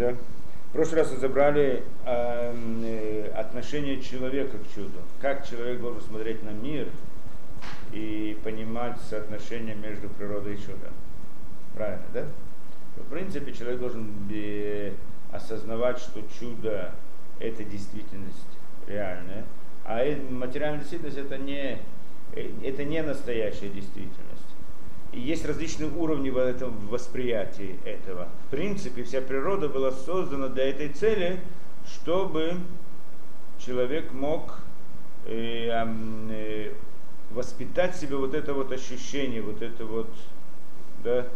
Да? В прошлый раз разобрали э, отношение человека к чуду. Как человек должен смотреть на мир и понимать соотношение между природой и чудом. Правильно, да? В принципе, человек должен осознавать, что чудо – это действительность реальная, а материальная действительность – это не, э, это не настоящая действительность. И есть различные уровни в этом восприятии этого. В принципе, вся природа была создана для этой цели, чтобы человек мог э, э, воспитать себе вот это вот ощущение, вот это вот да,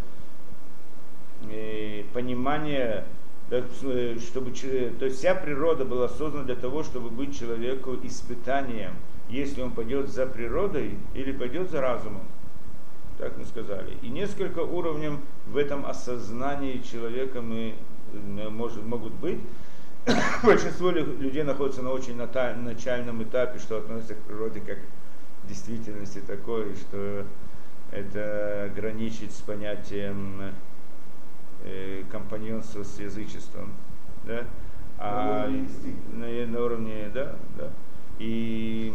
э, понимание, да, э, чтобы, то есть вся природа была создана для того, чтобы быть человеку испытанием, если он пойдет за природой или пойдет за разумом так мы сказали. И несколько уровней в этом осознании человека мы, может, могут быть. Большинство людей находится на очень начальном этапе, что относится к природе как к действительности такой, что это граничит с понятием э, компаньонства с язычеством. Да? А на, на уровне, да, да. И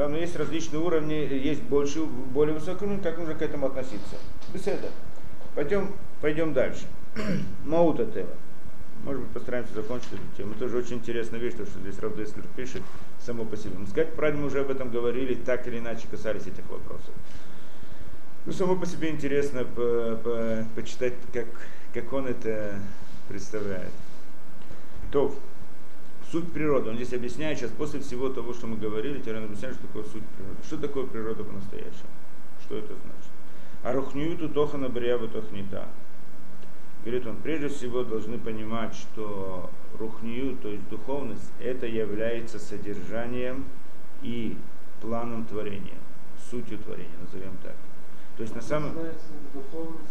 да, но есть различные уровни, есть больше, более высокий уровень, как нужно к этому относиться. Беседа. Пойдем, пойдем дальше. Маута Тева. Может быть, постараемся закончить эту тему. Тоже очень интересная вещь, то, что здесь Раб Деслер пишет само по себе. Сказать правильно, мы уже об этом говорили, так или иначе касались этих вопросов. Ну, само по себе интересно по, по, почитать, как, как он это представляет. То, суть природы. Он здесь объясняет сейчас, после всего того, что мы говорили, теперь он объясняет, что такое суть природы. Что такое природа по-настоящему? Что это значит? Арухнююту тохана барьявы тохнита. Говорит он, прежде всего должны понимать, что рухнию, то есть духовность, это является содержанием и планом творения, сутью творения, назовем так. То есть на самом... Духовность,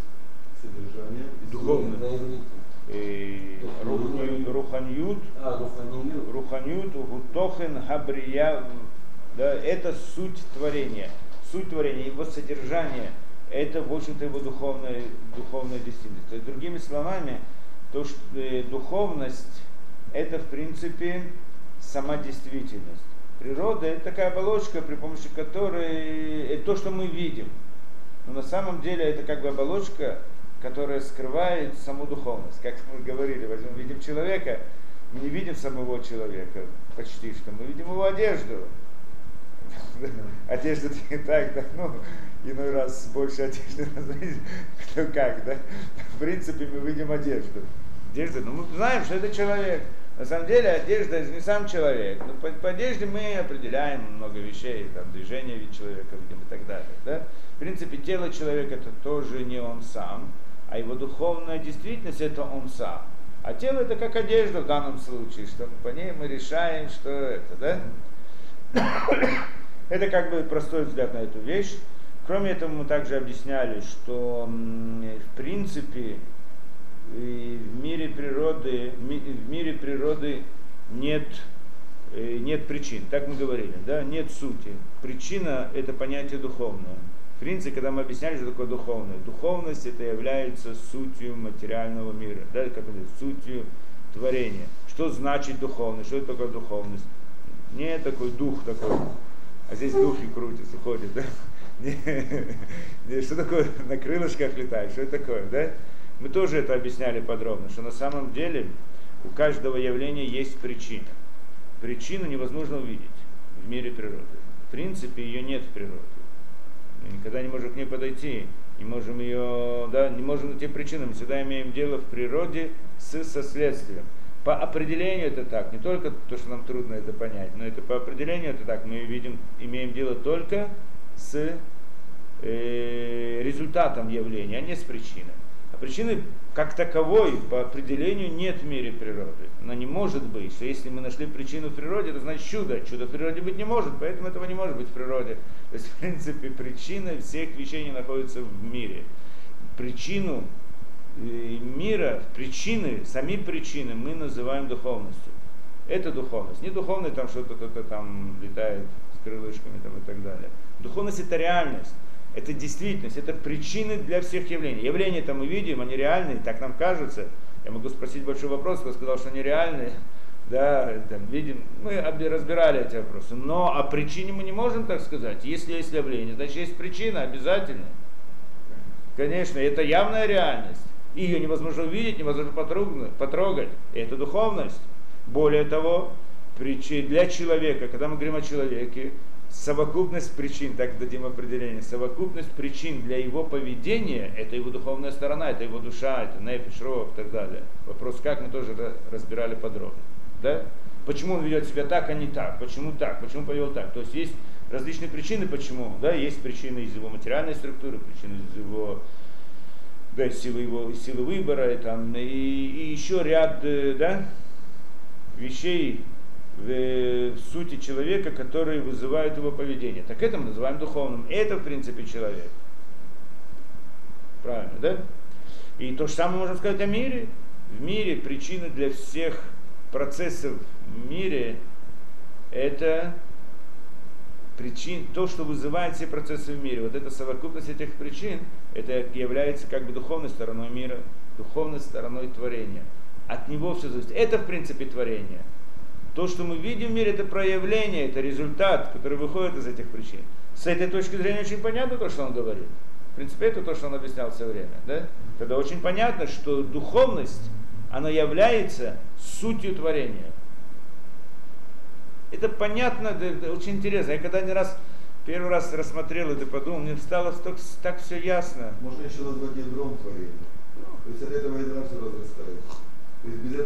содержание, духовность руханьют, руханьют, гутохен, хабрия, да, это суть творения. Суть творения, его содержание, это, в общем-то, его духовная, духовная действительность. То есть, другими словами, то, что э, духовность, это, в принципе, сама действительность. Природа – это такая оболочка, при помощи которой, это то, что мы видим. Но на самом деле это как бы оболочка, которая скрывает саму духовность. Как мы говорили, возьмем, видим человека, мы не видим самого человека почти что, мы видим его одежду. Одежда не так, да, ну, иной раз больше одежды, ну как, да. В принципе, мы видим одежду. Одежда, ну мы знаем, что это человек. На самом деле одежда это не сам человек. Но по, по одежде мы определяем много вещей, там, движение вид человека видим и так далее. Да? В принципе, тело человека это тоже не он сам а его духовная действительность это он сам. А тело это как одежда в данном случае, что по ней мы решаем, что это, да? Это как бы простой взгляд на эту вещь. Кроме этого, мы также объясняли, что в принципе в мире природы, в мире природы нет, э, нет причин. Так мы говорили, да? Нет сути. Причина это понятие духовное. В принципе, когда мы объясняли, что такое духовность, духовность это является сутью материального мира, да, как это, сутью творения. Что значит духовность? Что это такое духовность? Не такой дух такой, а здесь духи крутятся, ходят, да? Не, не, что такое на крылышках летать, что это такое, да? Мы тоже это объясняли подробно, что на самом деле у каждого явления есть причина. Причину невозможно увидеть в мире природы. В принципе, ее нет в природе. Никогда не можем к ней подойти, не можем ее, да, не можем найти причину. Мы всегда имеем дело в природе с соследствием. По определению это так, не только то, что нам трудно это понять, но это по определению это так. Мы видим, имеем дело только с э, результатом явления, а не с причиной. Причины как таковой по определению нет в мире природы. Она не может быть. Что если мы нашли причину в природе, это значит чудо. Чудо в природе быть не может, поэтому этого не может быть в природе. То есть, в принципе, причина всех вещей не находится в мире. Причину э, мира, причины, сами причины мы называем духовностью. Это духовность. Не духовность, там что-то кто-то там летает с крылышками там, и так далее. Духовность это реальность. Это действительность, это причины для всех явлений. Явления-то мы видим, они реальные, так нам кажется. Я могу спросить большой вопрос, кто сказал, что нереальные. Да, там, видим, мы разбирали эти вопросы. Но о причине мы не можем так сказать. Если есть явление, значит есть причина обязательно. Конечно, это явная реальность. Ее невозможно увидеть, невозможно потрогать. Это духовность. Более того, для человека, когда мы говорим о человеке, совокупность причин, так дадим определение, совокупность причин для его поведения, это его духовная сторона, это его душа, это нефиш, ров и так далее. Вопрос, как мы тоже разбирали подробно. Да? Почему он ведет себя так, а не так? Почему так? Почему повел так? То есть есть различные причины, почему. Да? Есть причины из его материальной структуры, причины из его да, силы, его, силы выбора и, там, и, и еще ряд э, да, вещей, в, сути человека, которые вызывают его поведение. Так это мы называем духовным. Это, в принципе, человек. Правильно, да? И то же самое можно сказать о мире. В мире причина для всех процессов в мире это причин, то, что вызывает все процессы в мире. Вот эта совокупность этих причин, это является как бы духовной стороной мира, духовной стороной творения. От него все зависит. Это, в принципе, творение. То, что мы видим в мире, это проявление, это результат, который выходит из этих причин. С этой точки зрения очень понятно то, что он говорит. В принципе, это то, что он объяснял все время. Да? Тогда очень понятно, что духовность, она является сутью творения. Это понятно, это очень интересно. Я когда не раз первый раз рассмотрел это, подумал, мне стало так, так все ясно. Можно еще назвать ядром творения. То есть от этого ядра все разрастается.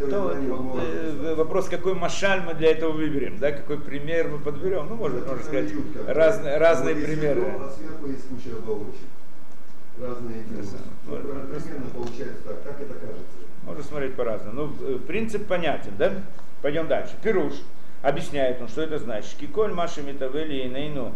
То, э, вопрос, какой машаль мы для этого выберем, да, какой пример мы подберем. Ну, может, можно сказать, разные, разные примеры. А сверху есть куча оболочек. Разные ну, Примерно получается так, как это кажется. Можно смотреть по-разному. Ну, принцип понятен, да? Пойдем дальше. Пируш объясняет, ну, что это значит. Киколь маши метавели и нейну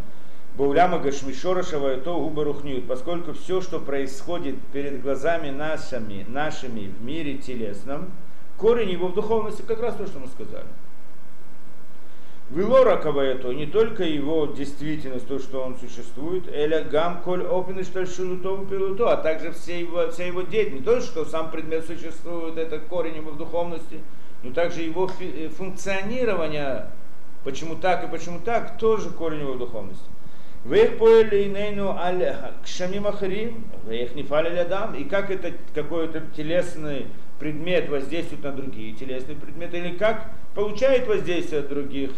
Бауляма Гашмишорошева то убарухнют, поскольку все, что происходит перед глазами нашими, нашими в мире телесном, корень его в духовности, как раз то, что мы сказали. Вилора то не только его действительность, то, что он существует, эля гам коль опин пилуту, а также все его, вся его деятельность, не то, что сам предмет существует, это корень его в духовности, но также его э, функционирование, почему так и почему так, тоже корень его в духовности. Вех поэлейнейну аль кшамим ахарим, вех нефаль адам, и как это какой-то телесный предмет воздействует на другие телесные предметы, или как получает воздействие от других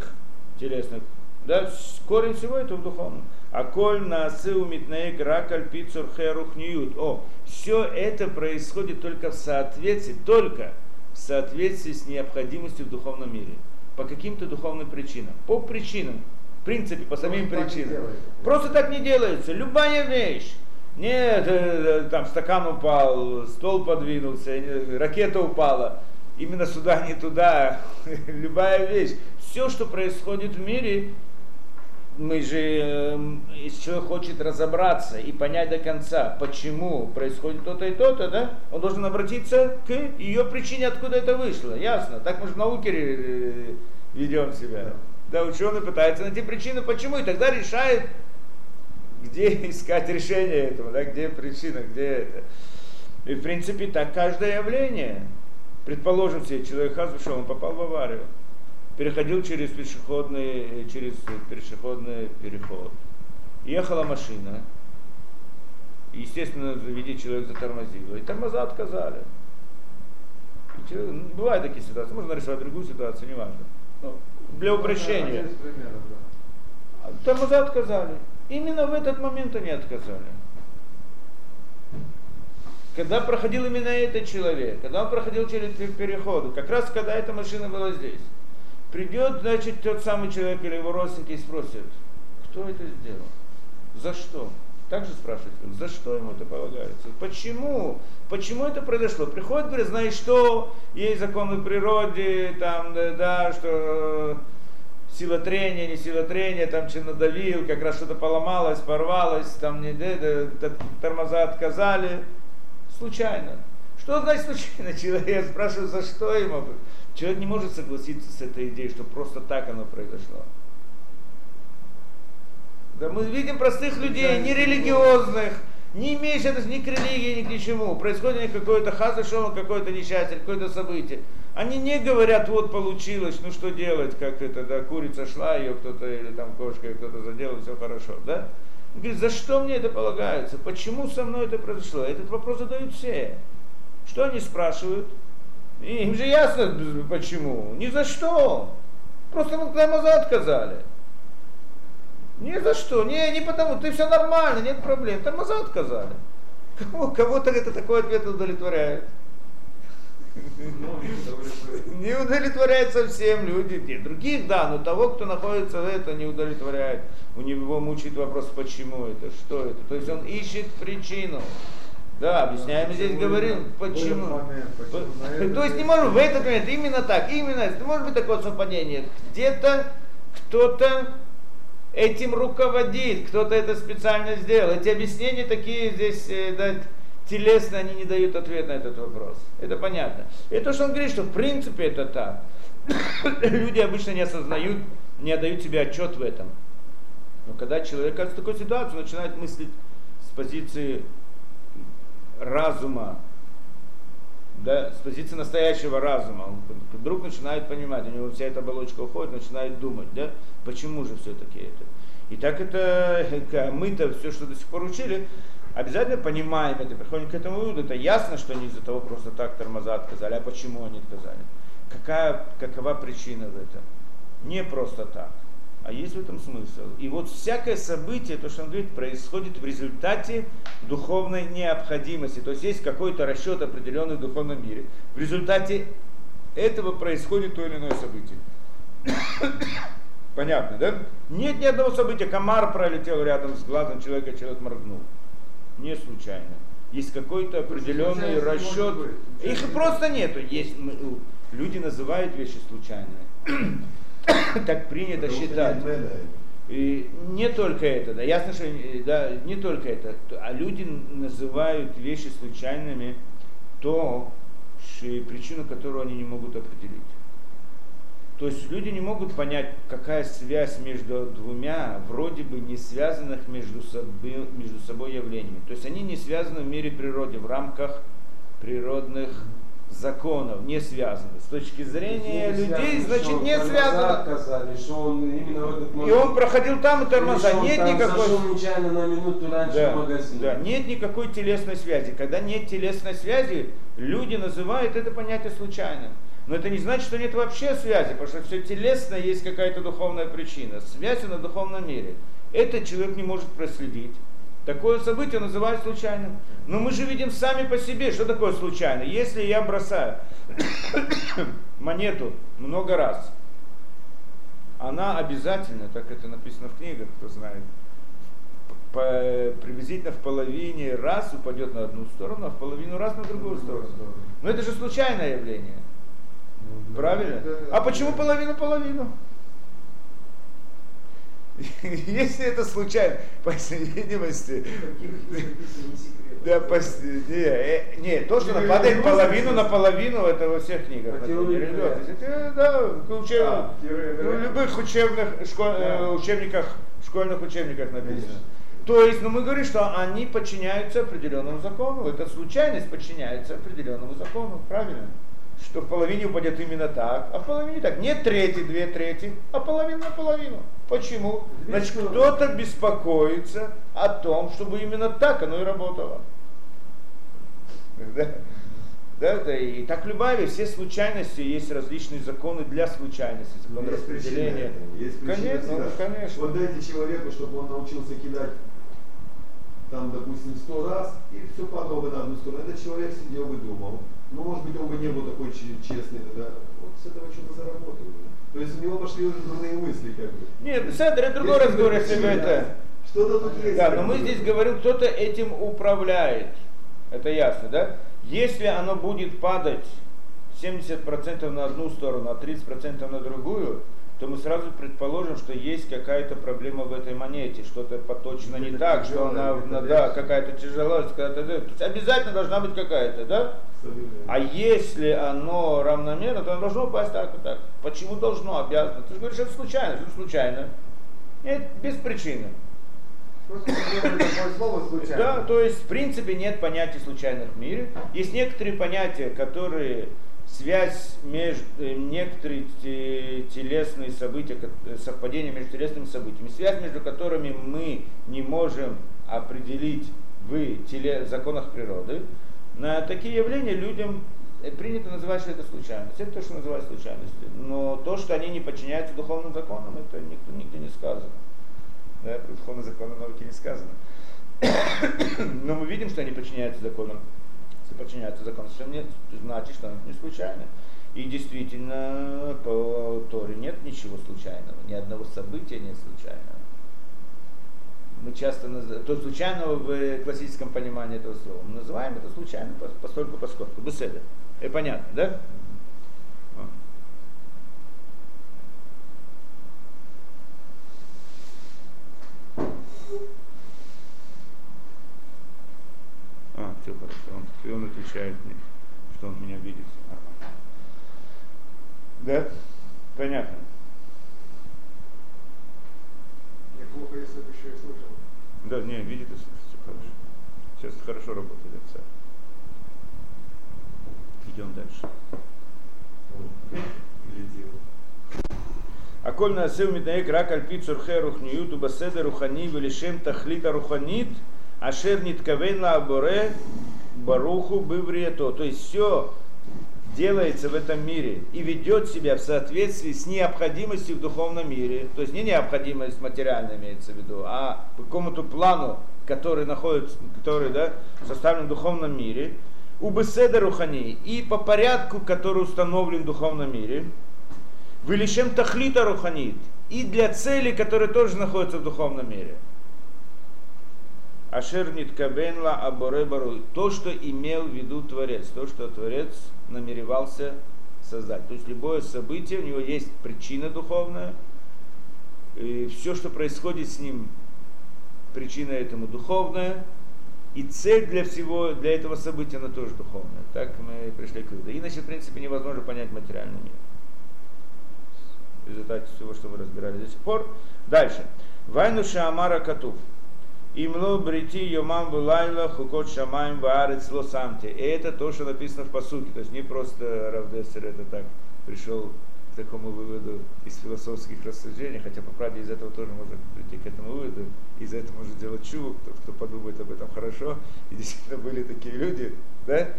телесных. Да, корень всего этого в духовном. А коль на умитнаек ракаль пицур херухниют. О, все это происходит только в соответствии, только в соответствии с необходимостью в духовном мире. По каким-то духовным причинам. По причинам. В принципе, по самим Просто причинам. Так Просто так не делается. Любая вещь нет, э, э, там стакан упал, стол подвинулся, ракета упала. Именно сюда, не туда. Любая вещь. Все, что происходит в мире, мы же, эм, если человек хочет разобраться и понять до конца, почему происходит то-то и то-то, да, он должен обратиться к ее причине, откуда это вышло. Ясно. Так мы же в науке э, ведем себя. Да, ученый пытается найти причину, почему, и тогда решает, где искать решение этого, да, где причина, где это. И в принципе так каждое явление. Предположим себе, человек Хазвышел, он попал в аварию, переходил через пешеходный, через пешеходный переход. Ехала машина, естественно, видя человек затормозил, и тормоза отказали. И человек, ну, бывают такие ситуации, можно нарисовать другую ситуацию, неважно. Ну, для упрощения. Тормоза отказали. Именно в этот момент они отказали. Когда проходил именно этот человек, когда он проходил через переход, как раз когда эта машина была здесь, придет, значит, тот самый человек или его родственники и спросят, кто это сделал, за что? Так же спрашивают, за что ему это полагается? Почему? Почему это произошло? Приходит, говорит, знаешь что, есть законы в природе, там, да, да что сила трения, не сила трения, там что надавил, как раз что-то поломалось, порвалось, там не, тормоза отказали. Случайно. Что значит случайно? Человек спрашивает, за что ему? Человек не может согласиться с этой идеей, что просто так оно произошло. Да мы видим простых людей, нерелигиозных, Не имеешь это ни к религии, ни к чему. Происходит какое-то хазашома, какое-то несчастье, какое-то событие. Они не говорят, вот получилось, ну что делать, как это, да, курица шла, ее кто-то, или там кошка, кто-то задел, все хорошо, да? Он говорит, за что мне это полагается? Почему со мной это произошло? Этот вопрос задают все. Что они спрашивают? им же ясно почему. Ни за что. Просто тормоза отказали. Ни за что. Не, не потому. Ты все нормально, нет проблем. Тормоза отказали. Кого, кого-то это такой ответ удовлетворяет. Не удовлетворяет совсем люди. Нет, других, да, но того, кто находится в этом, не удовлетворяет. У него мучает вопрос, почему это, что это. То есть он ищет причину. Да, объясняем здесь, говорим, почему. То есть не можем в этот момент, именно так, именно, это может быть такое совпадение. Где-то кто-то этим руководит, кто-то это специально сделал. Эти объяснения такие здесь, э, да, телесно они не дают ответ на этот вопрос. Это понятно. И то, что он говорит, что в принципе это так. Люди обычно не осознают, не отдают себе отчет в этом. Но когда человек оказывается в такой ситуации, начинает мыслить с позиции разума, да, с позиции настоящего разума, он вдруг начинает понимать, у него вся эта оболочка уходит, начинает думать, да, почему же все-таки это. И так это, мы-то все, что до сих пор учили, обязательно понимаем это, приходим к этому выводу, это ясно, что они из-за того просто так тормоза отказали, а почему они отказали? Какая, какова причина в этом? Не просто так а есть в этом смысл. И вот всякое событие, то, что он говорит, происходит в результате духовной необходимости. То есть есть какой-то расчет определенный в духовном мире. В результате этого происходит то или иное событие. Понятно, да? Нет ни одного события. Комар пролетел рядом с глазом человека, человек моргнул. Не случайно. Есть какой-то определенный расчет. Их просто нету. Есть, люди называют вещи случайными. так принято Потому считать. И не только это, да, ясно, что да, не только это, а люди называют вещи случайными то, причину которую они не могут определить. То есть люди не могут понять, какая связь между двумя вроде бы не связанных между собой, между собой явлениями. То есть они не связаны в мире природы в рамках природных законов не связаны. С точки зрения не людей, связаны, значит, не связано. Отказали, что он именно в этот момент... И он проходил там и тормоза. Нет там никакой... нечаянно на минуту раньше да, в магазин. Да, нет никакой телесной связи. Когда нет телесной связи, люди называют это понятие случайным. Но это не значит, что нет вообще связи, потому что все телесно есть какая-то духовная причина. Связь на духовном мире. Этот человек не может проследить. Такое событие называют случайным. Но мы же видим сами по себе, что такое случайно. Если я бросаю монету много раз, она обязательно, так это написано в книгах, кто знает, по, приблизительно в половине раз упадет на одну сторону, а в половину раз на другую сторону. Но это же случайное явление. Ну, Правильно? А почему половину-половину? Если это случайно, по всей видимости, да, по, не, э, не, то, что падает половину на половину, это во всех книгах. Это, да, в, учеб... а, в любых учебных, школ... да. учебниках, школьных учебниках написано. То есть, ну мы говорим, что они подчиняются определенному закону. Эта случайность подчиняется определенному закону, правильно? Что в половине упадет именно так, а в половине так. Не трети, две трети, а половина на половину. Почему? Значит, кто-то беспокоится о том, чтобы именно так оно и работало. Да? Да, да, и так любая вещь, все случайности, есть различные законы для случайности, закон есть распределения. Есть конечно, ну, конечно. Вот дайте человеку, чтобы он научился кидать там, допустим, сто раз, и все падало бы на одну сторону. Этот человек сидел бы думал. Ну, может быть, он бы не был такой честный, тогда вот с этого что-то заработал. То есть у него пошли уже дурные мысли, как бы. Нет, Седр, это другой разговор, если бы это... Что-то тут есть. Да, но мы здесь говорим, кто-то этим управляет. Это ясно, да? Если оно будет падать 70% на одну сторону, а 30% на другую, то мы сразу предположим, что есть какая-то проблема в этой монете, что-то поточно не так, что она, да, какая-то тяжелость, какая-то, то есть обязательно должна быть какая-то, да? А если оно равномерно, то оно должно упасть так и так. Почему должно, обязано? Ты же говоришь, это случайно, что случайно? Нет, без причины. Да, то есть в принципе нет понятия случайных в мире. Есть некоторые понятия, которые связь между э, некоторые телесные события, совпадение между телесными событиями, связь между которыми мы не можем определить в теле, законах природы, на такие явления людям э, принято называть, что это случайность. Это то, что называют случайностью. Но то, что они не подчиняются духовным законам, это никто, нигде не сказано. Да, про духовные законы науки не сказано. Но мы видим, что они подчиняются законам. Если подчиняются законам, что нет, значит, что не случайно. И действительно, по Торе нет ничего случайного, ни одного события нет случайного мы часто называем, то случайного в классическом понимании этого слова. Мы называем это случайно, постольку поскольку. Беседа. Это понятно, да? А, все хорошо. Он, он отвечает мне, что он меня видит. Ага. Да? Понятно. Я плохо, если бы еще и слышал. Да, не, видит и слышит, все хорошо. Сейчас хорошо работает отца. Идем дальше. הכל נעשה ומתנהג רק על פי צורכי הרוחניות ובסדר רוחני ולשם תכלית הרוחנית Ашер ниткавен лаборе баруху быврето. То есть все делается в этом мире и ведет себя в соответствии с необходимостью в духовном мире. То есть не необходимость материальная имеется в виду, а по какому-то плану, который находится, который да, составлен в духовном мире. У беседа рухани и по порядку, который установлен в духовном мире. Вылишем тахлита руханит и для цели, которые тоже находятся в духовном мире. Ашер ниткабенла аборе. То, что имел в виду Творец, то, что Творец намеревался создать. То есть любое событие, у него есть причина духовная, и все, что происходит с ним, причина этому духовная, и цель для всего, для этого события, она тоже духовная. Так мы пришли к выводу. Иначе, в принципе, невозможно понять материальный мир. В результате всего, что мы разбирали до сих пор. Дальше. Вайну Шамара Катув. Имло брити йомам вылайла хукот шамаем ваарец лосамте. И это то, что написано в посуке. То есть не просто Равдессер это так пришел к такому выводу из философских рассуждений, хотя по правде из этого тоже можно прийти к этому выводу, из этого можно сделать чу, кто, кто подумает об этом хорошо, и действительно были такие люди, да,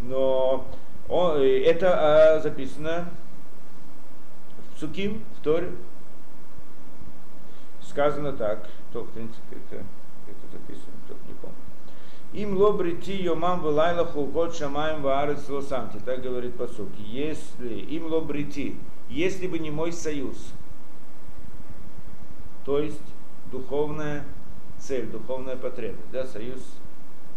но он, это а, записано в Цуким, в Торе, сказано так, то, в принципе, это записано, кто не помнит. Им лобрити йомам вылайла хулкот шамаем ваарец лосамти. Так говорит посук. Если им лобрити, если бы не мой союз, то есть духовная цель, духовная потребность, да, союз,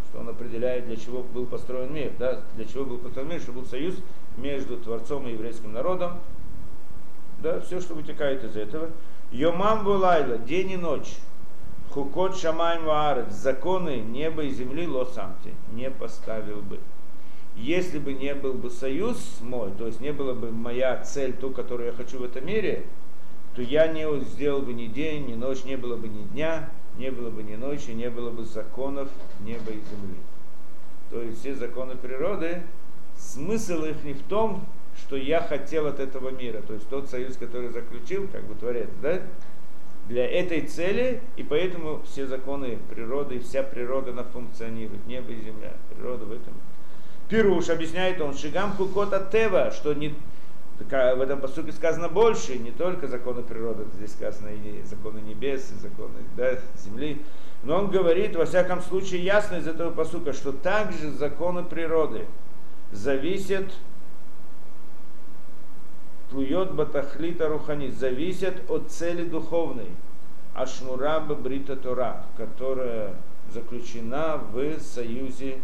что он определяет, для чего был построен мир, да, для чего был построен мир, чтобы был союз между Творцом и еврейским народом, да, все, что вытекает из этого. Йомам вылайла, день и ночь, Хукот Шамайм Ваарет, законы неба и земли Лосамти, не поставил бы. Если бы не был бы союз мой, то есть не была бы моя цель, ту, которую я хочу в этом мире, то я не сделал бы ни день, ни ночь, не было бы ни дня, не было бы ни ночи, не было бы законов неба и земли. То есть все законы природы, смысл их не в том, что я хотел от этого мира, то есть тот союз, который заключил, как бы творец, да, для этой цели, и поэтому все законы природы, вся природа она функционирует, небо и земля, природа в этом. Пируш объясняет он, Шигам Хукота Тева, что не, в этом поступке сказано больше, не только законы природы, здесь сказано и законы небес, и законы да, земли, но он говорит, во всяком случае, ясно из этого посука, что также законы природы зависят тлует батахлита рухани, зависят от цели духовной, ашмураба брита Тора, которая заключена в союзе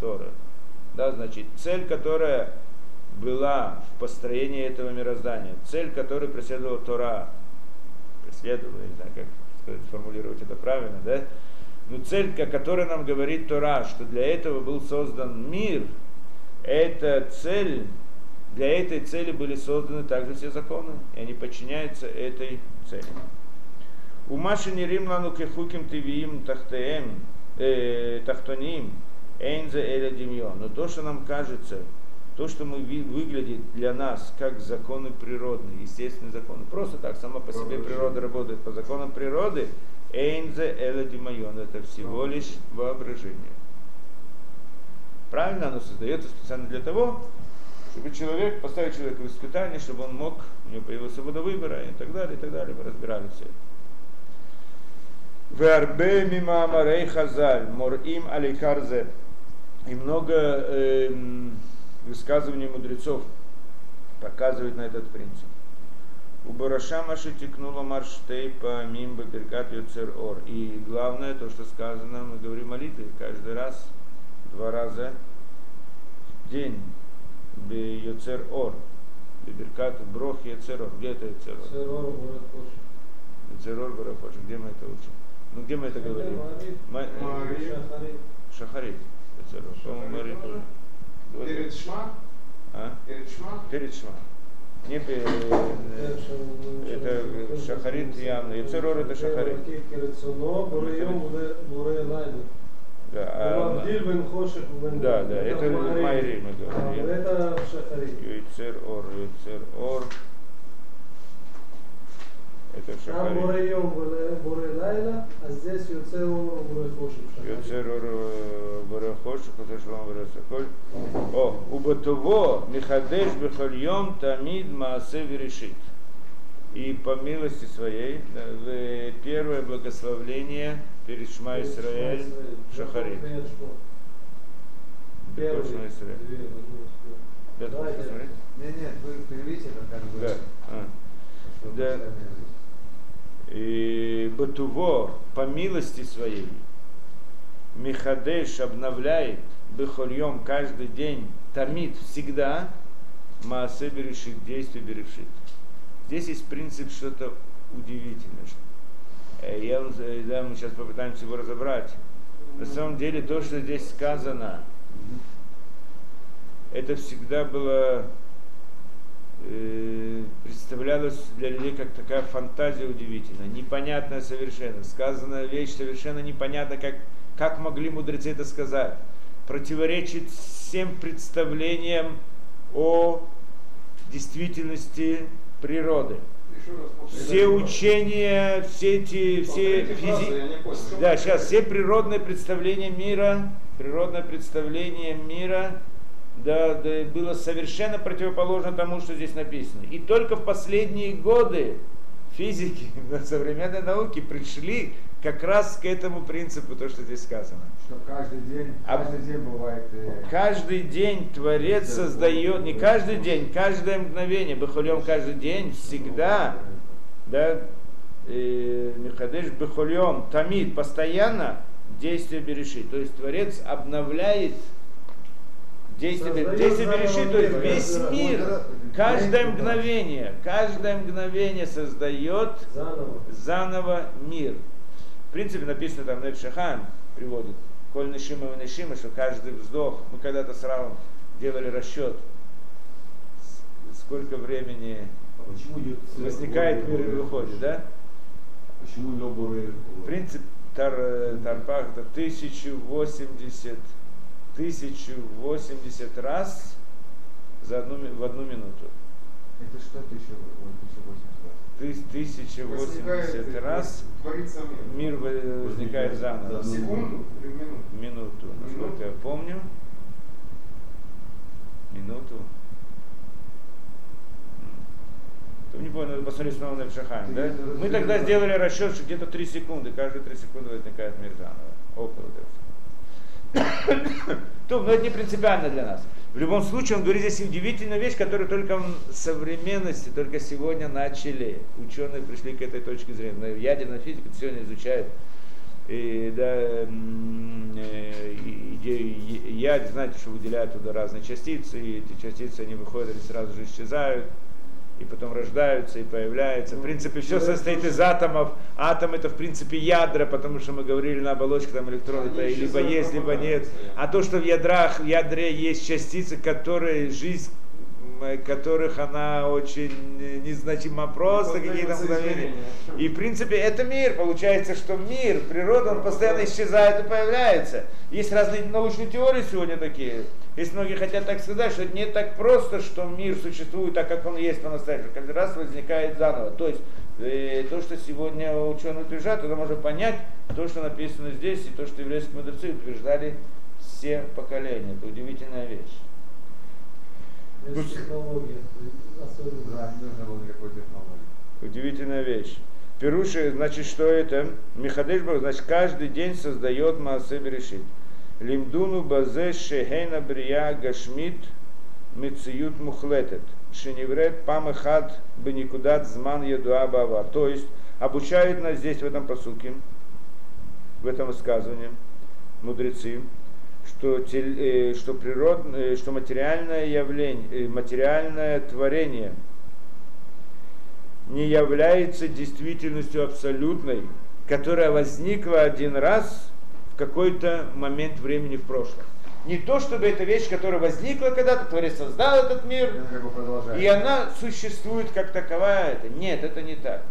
Торы. Да, значит, цель, которая была в построении этого мироздания, цель, которую преследовала Тора, преследовала, не знаю, как сказать, сформулировать это правильно, да? Но цель, о которой нам говорит Тора, что для этого был создан мир, это цель для этой цели были созданы также все законы, и они подчиняются этой цели. У Маши не римлану кехуким тивиим тахтеем, э, тахтоним, эйнзе эля демьон. Но то, что нам кажется, то, что мы выглядит для нас как законы природные, естественные законы, просто так, сама по себе природа работает по законам природы, эйнзе эля демьон, это всего лишь воображение. Правильно оно создается специально для того, чтобы человек, поставить человека в испытание, чтобы он мог, у него появилась свобода выбора и так далее, и так далее. Мы разбирали все это. Вербе мима амарей хазаль, морим аликарзе. И много э, высказываний мудрецов показывает на этот принцип. У Барашама текнула марштей по мимба беркат юцер ор. И главное, то, что сказано, мы говорим молитвы каждый раз, два раза в день. Юцер ор. Биберкат брох яцер ор. Где это яцер ор? Яцер ор Где мы это учим? Ну где мы это говорим? Шахарит. По-моему, Мари тоже. Перед Шма? А? Перед Шма? Перед Шма. Не перед, это Шахарит явно. Яцерор это Шахарит. Да, а, да, да, это Майри мы говорим. Это Шахарит. Яцер Ор, Яцер Ор. Это в Там Шахаре. Боре Йом, Боре Лайла, а здесь Йоце Ор, Боре Хошев. Йоцер Ор Барахош, Хаташ Лам Барасаколь. О, у Батуво Михадеш Бехальем Тамид Маасе Верешит. И по милости своей, да, в первое благословление перед Шма Исраэль Шахарит. Перед Шма Исраэль. Да? Нет, нет, вы переведите это как бы. Да. А. Да. И Батуво по милости своей Михадеш обновляет Бехольем каждый день, томит всегда Маасе берешит, действие берешит. Здесь есть принцип что-то удивительное. Я, вам- э, да, мы сейчас попытаемся его разобрать. На самом деле то, что здесь сказано, это всегда было э, представлялось для людей как такая фантазия удивительная, непонятная совершенно. Сказанная вещь совершенно непонятна, как, как могли мудрецы это сказать. Противоречит всем представлениям о действительности природы. Все учения, все эти, все физи... Да, сейчас все природные представления мира, природное представление мира, да, да, было совершенно противоположно тому, что здесь написано. И только в последние годы физики, современной науки пришли как раз к этому принципу, то, что здесь сказано. Что каждый день, А- каждый день бывает. э, Каждый день Творец создает, не каждый день, каждое мгновение, бахулем каждый день, всегда, да, э, Михадеш Бехольем, Тамид, постоянно действие Берешит. То есть Творец обновляет действие, Создает действие Берешит, то есть мир, весь да, мир, каждое мгновение, каждое мгновение создает Заново. заново мир. В принципе, написано там Нед Шахан приводит, Коль Нишима и Нишима, что каждый вздох, мы когда-то с Равом делали расчет, сколько времени А возникает мир и выходит, да? Почему Лёбуры? Принцип Тар, э, Тарпах это 1080, 1080 раз за одну, в одну минуту. Это что тысяча, ой, 1080 раз? Тыс- 1080 раз мир. возникает заново. В секунду или в минуту? Минуту, насколько я помню. Минуту. Не помню, надо посмотреть снова на Шахайм, да? Мы тогда сделали расчет, что где-то 3 секунды, каждые 3 секунды возникает мир заново. Около этого. То, но это не принципиально для нас. В любом случае, он говорит здесь удивительную вещь, которую только в современности, только сегодня начали. Ученые пришли к этой точке зрения. Ядерная физика сегодня изучает и, да, э, идею яд, знаете, что выделяют туда разные частицы, и эти частицы, они выходят, они сразу же исчезают, и потом рождаются и появляются. В принципе, все состоит из атомов. Атом это, в принципе, ядра, потому что мы говорили на оболочке, там электроны Они либо есть, либо нет. А то, что в ядрах, в ядре есть частицы, которые жизнь которых она очень незначима, просто какие-то мгновения. И в принципе это мир. Получается, что мир, природа, он постоянно исчезает и появляется. Есть разные научные теории сегодня такие. Есть многие хотят так сказать, что это не так просто, что мир существует так, как он есть по-настоящему. Каждый раз возникает заново. То есть э, то, что сегодня ученые утверждают, это можно понять, то, что написано здесь, и то, что еврейские мудрецы утверждали все поколения. Это удивительная вещь. Это технология, особенно. Да, не нужно было никакой технологии. Удивительная вещь. Перуши, значит, что это? Михадешбах, значит, каждый день создает Маасе Берешит. Лимдуну базе шехейна брия гашмит мециют мухлетет. Шеневрет памехад беникудат зман едуа бавар. То есть обучают нас здесь в этом посуке, в этом высказывании мудрецы, что, тель, э, что, природ, э, что материальное явление, э, материальное творение не является действительностью абсолютной, которая возникла один раз какой-то момент времени в прошлом. Не то, чтобы это вещь, которая возникла когда-то, Творец создал этот мир, как бы и она существует как таковая. Это. Нет, это не так.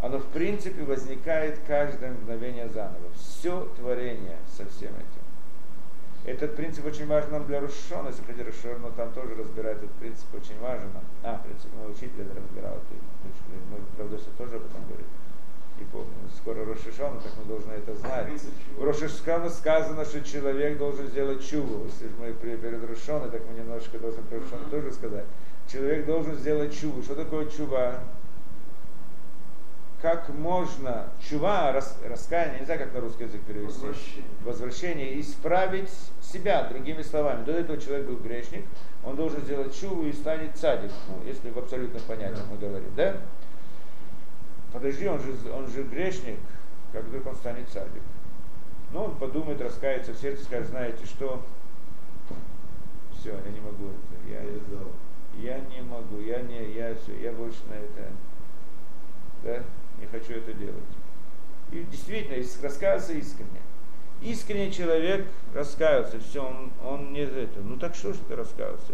Оно в принципе возникает каждое мгновение заново. Все творение со всем этим. Этот принцип очень важен нам для Рушона. Если хотите Рушона, там тоже разбирает этот принцип, очень важен нам. А, в принципе, мой учитель разбирал. это, точно, Мой правдоса тоже об этом говорит. И помню, скоро Рошишона, так мы должны это знать. В Рошишкану сказано, что человек должен сделать чуву. Если мы перед Рошоной, так мы немножко должны про Рошону тоже сказать. Человек должен сделать чуву. Что такое чува? Как можно чува, рас, раскаяние, не знаю, как на русский язык перевести, Возвращение. возвращение, исправить себя, другими словами. До этого человек был грешник, он должен сделать чуву и станет цадик, ну, если в абсолютных понятиях мы говорим, да? Подожди, он же, он же грешник, как вдруг он станет цадик. Ну, он подумает, раскается в сердце, скажет, знаете что, все, я не могу это, я, я не могу, я не, я все, я больше на это, да, не хочу это делать. И действительно, раскаялся искренне. Искренний человек раскаялся, все, он, он не это. Ну так что ж ты раскаялся?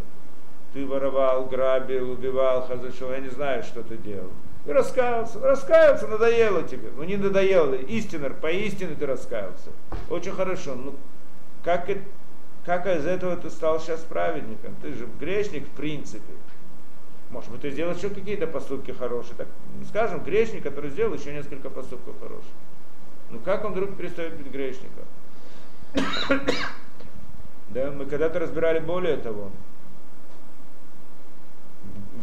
Ты воровал, грабил, убивал, хазашил, я не знаю, что ты делал. Ты раскаялся, раскаялся, надоело тебе. Ну не надоело, истинно, поистине ты раскаялся. Очень хорошо. Ну как, как из этого ты стал сейчас праведником? Ты же грешник в принципе. Может быть, ты сделал еще какие-то поступки хорошие. Так, ну, скажем, грешник, который сделал еще несколько поступков хороших. Ну как он вдруг перестает быть грешником? Да, мы когда-то разбирали более того.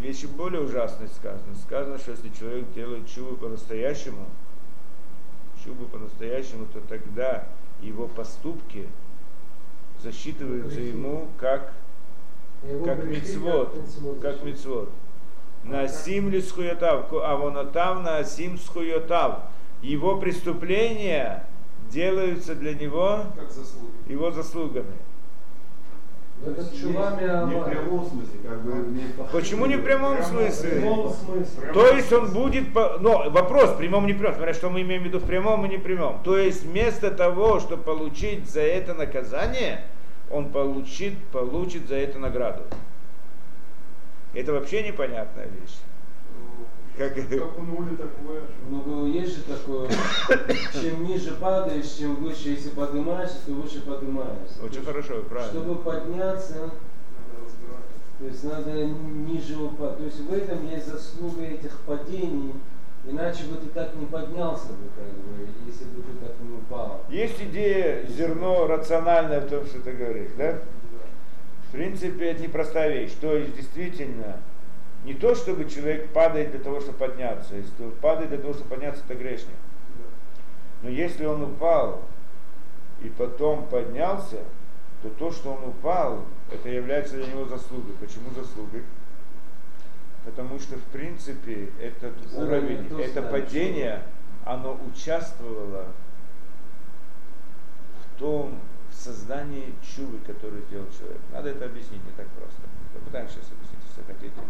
Вещи более ужасные сказаны. Сказано, что если человек делает чубы по-настоящему, чубы по-настоящему, то тогда его поступки засчитываются ему как как мицвод, как мицвод мицвод. Насим ли схуятав, а вонотав насим схуятав. Его преступления делаются для него Как заслуги. его заслугами. Это чувами Не в прямом смысле, как бы не по- Почему не в прямом В смысле? прямом смысле. То есть он будет, по- но вопрос, в прямом, не прямом, смотря что мы имеем в виду в прямом и не прямом. То есть вместо того, чтобы получить за это наказание, он получит, получит за это награду. Это вообще непонятная вещь. Как, Как у нули такое. Ну, есть же такое, чем ниже падаешь, чем выше, если поднимаешься, то выше поднимаешься. очень хорошо, правильно. Чтобы подняться, то есть надо ниже упасть. То есть в этом есть заслуга этих падений, иначе бы ты так не поднялся бы, как бы, если бы ты так не упал. Есть идея, зерно рациональное в том, что ты говоришь, да? В принципе, это непростая вещь. То есть, действительно, не то, чтобы человек падает для того, чтобы подняться. Если он падает для того, чтобы подняться, это грешник. Но если он упал и потом поднялся, то то, что он упал, это является для него заслугой. Почему заслугой? Потому что, в принципе, этот Заранее уровень, это знает, падение, оно участвовало в том, в создании чувы, которую сделал человек. Надо это объяснить не так просто. Попытаемся сейчас объяснить, если хотите.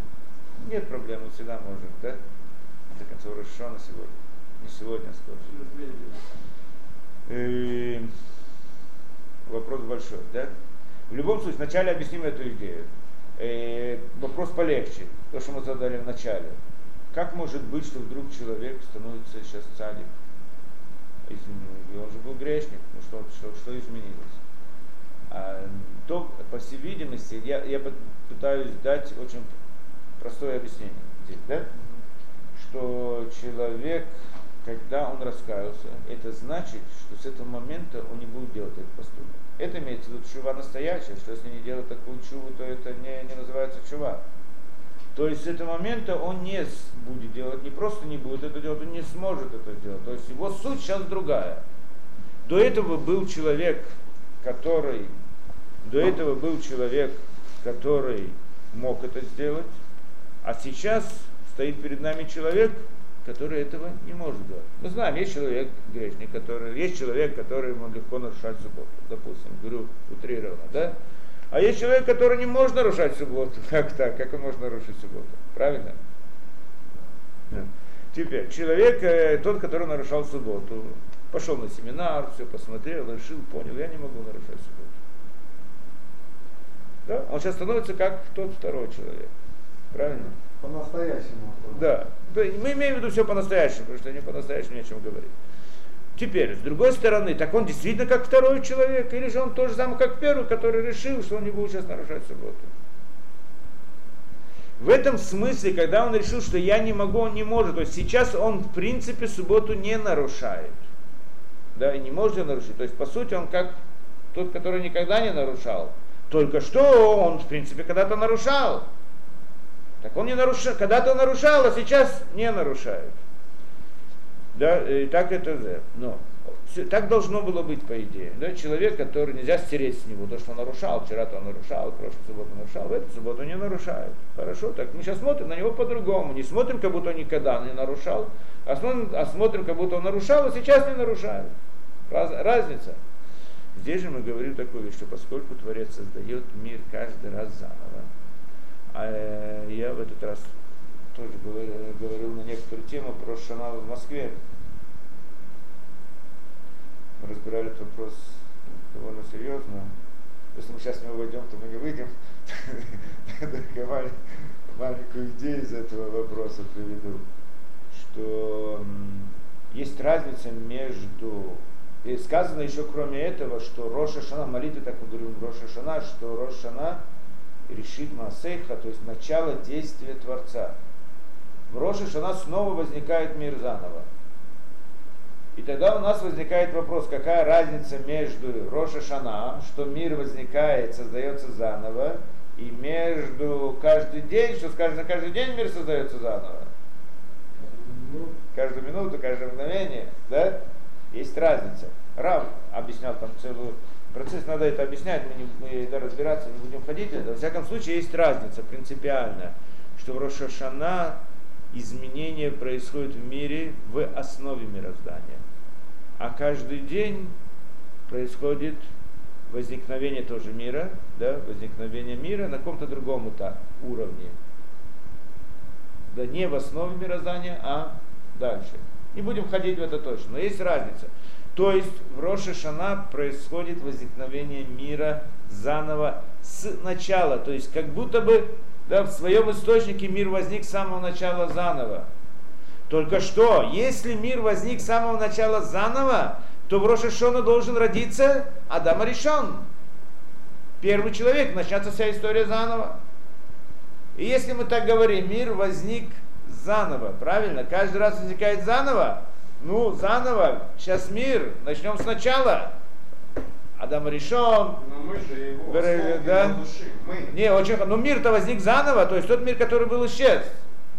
Нет проблем, мы всегда можем, да? В конце концов, Рошона сегодня. Не сегодня, а скоро. И вопрос большой, да? В любом случае, вначале объясним эту идею. э, вопрос полегче, то, что мы задали в начале. Как может быть, что вдруг человек становится сейчас цадик? Извини, он же был грешник, ну что, что, что изменилось? А, то, по всей видимости, я, я пытаюсь дать очень простое объяснение здесь, да? Что человек, когда он раскаялся, это значит, что с этого момента он не будет делать этот поступок. Это имеется в виду чува настоящая, что если не делать такую чуву, то это не, не называется чува. То есть с этого момента он не будет делать, не просто не будет это делать, он не сможет это делать. То есть его суть сейчас другая. До этого был человек, который, до этого был человек, который мог это сделать, а сейчас стоит перед нами человек, который этого не может делать. Мы знаем, есть человек грешник, который, есть человек, который ему легко нарушать субботу, допустим, говорю утрированно, да? А есть человек, который не может нарушать субботу. Как так? Как он может нарушить субботу? Правильно? Да. Теперь, человек, э, тот, который нарушал субботу, пошел на семинар, все посмотрел, решил, понял, я не могу нарушать субботу. Да? Он сейчас становится как тот второй человек. Правильно? По-настоящему. Да. Мы имеем в виду все по-настоящему, потому что не по-настоящему не о чем говорить. Теперь, с другой стороны, так он действительно как второй человек, или же он тоже самый, как первый, который решил, что он не будет сейчас нарушать субботу. В этом смысле, когда он решил, что я не могу, он не может, то есть сейчас он в принципе субботу не нарушает. Да, и не может ее нарушить. То есть, по сути, он как тот, который никогда не нарушал. Только что он, в принципе, когда-то нарушал. Так он не нарушал, когда-то нарушал, а сейчас не нарушает. Да, и так это. Но так должно было быть, по идее. Да? Человек, который нельзя стереть с него, то, что нарушал, вчера-то он нарушал, прошлую субботу нарушал, в эту субботу не нарушает. Хорошо, так мы сейчас смотрим на него по-другому. Не смотрим, как будто он никогда не нарушал, а смотрим, а смотрим как будто он нарушал, а сейчас не нарушает. Раз, разница. Здесь же мы говорим вещь, что поскольку Творец создает мир каждый раз заново, а э, я в этот раз тоже говорил, на некоторую тему про Шана в Москве. Мы разбирали этот вопрос довольно серьезно. Если мы сейчас не войдем, то мы не выйдем. маленькую идею из этого вопроса приведу, что есть разница между и сказано еще кроме этого, что Роша Шана, молитвы так мы говорим Роша Шана, что Роша Шана решит Масейха, то есть начало действия Творца в Роша Шана снова возникает мир заново. И тогда у нас возникает вопрос, какая разница между Роша что мир возникает, создается заново, и между каждый день, что скажем, каждый день мир создается заново. Каждую минуту, каждое мгновение, да? Есть разница. Рав объяснял там целую процесс, надо это объяснять, мы, не, мы да, разбираться не будем ходить. Во всяком случае, есть разница принципиальная, что в Рошашана изменения происходят в мире в основе мироздания. А каждый день происходит возникновение тоже мира, да, возникновение мира на каком-то другом уровне. Да не в основе мироздания, а дальше. Не будем ходить в это точно, но есть разница. То есть в Роше Шана происходит возникновение мира заново с начала. То есть как будто бы да, в своем источнике мир возник с самого начала заново. Только что, если мир возник с самого начала заново, то в Рошашона должен родиться Адам Аришон. Первый человек, начнется вся история заново. И если мы так говорим, мир возник заново, правильно? Каждый раз возникает заново. Ну, заново, сейчас мир, начнем сначала. Адам решен. Но мы же его да? души. Мы. Не, очень Но мир-то возник заново, то есть тот мир, который был исчез.